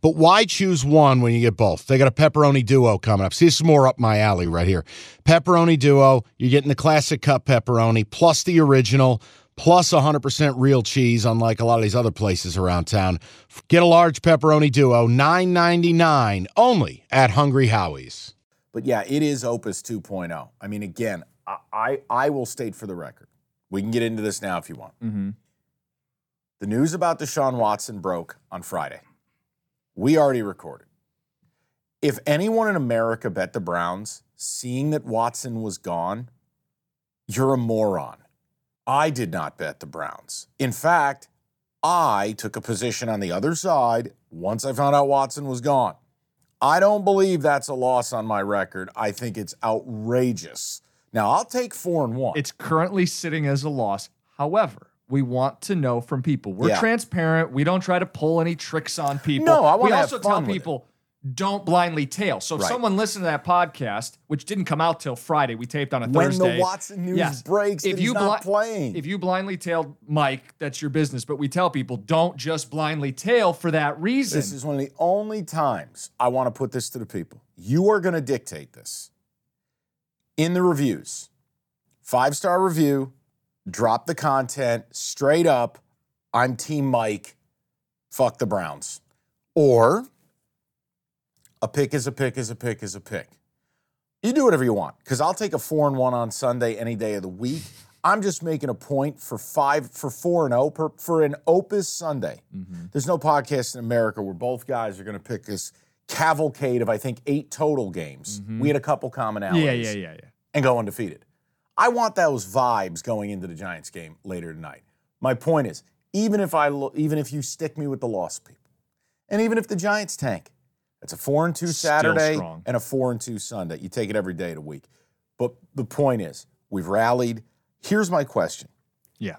But why choose one when you get both? They got a pepperoni duo coming up. See, this is more up my alley right here. Pepperoni duo, you're getting the classic cup pepperoni plus the original plus 100% real cheese, unlike a lot of these other places around town. Get a large pepperoni duo, $9.99 only at Hungry Howie's. But yeah, it is Opus 2.0. I mean, again, I, I, I will state for the record. We can get into this now if you want. Mm-hmm. The news about Deshaun Watson broke on Friday. We already recorded. If anyone in America bet the Browns, seeing that Watson was gone, you're a moron. I did not bet the Browns. In fact, I took a position on the other side once I found out Watson was gone. I don't believe that's a loss on my record. I think it's outrageous. Now, I'll take four and one. It's currently sitting as a loss. However, we want to know from people. We're Yeah. transparent. We don't try to pull any tricks on people. No, I We wanna have also tell with it. people don't blindly tail. So if Right. someone listened to that podcast, which didn't come out till Friday, we taped on a when Thursday. When the Watson news Yes. breaks, If you bli- playing. If you blindly tailed Mike, that's your business. But we tell people don't just blindly tail for that reason. This is one of the only times I want to put this to the people. You are going to dictate this in the reviews. Five star review, drop the content straight up. I'm Team Mike. Fuck the Browns. Or a pick is a pick is a pick is a pick. You do whatever you want because I'll take a four and one on Sunday any day of the week. I'm just making a point for five for four and oh per, for an Opus Sunday. Mm-hmm. There's no podcast in America where both guys are going to pick this cavalcade of I think eight total games. Mm-hmm. We had a couple commonalities yeah, yeah, yeah, yeah. and go undefeated. I want those vibes going into the Giants game later tonight. My point is, even if I even if you stick me with the lost people, and even if the Giants tank, it's a four and two Saturday and a four and two Sunday. You take it every day of the week. But the point is, we've rallied. Here's my question: Yeah.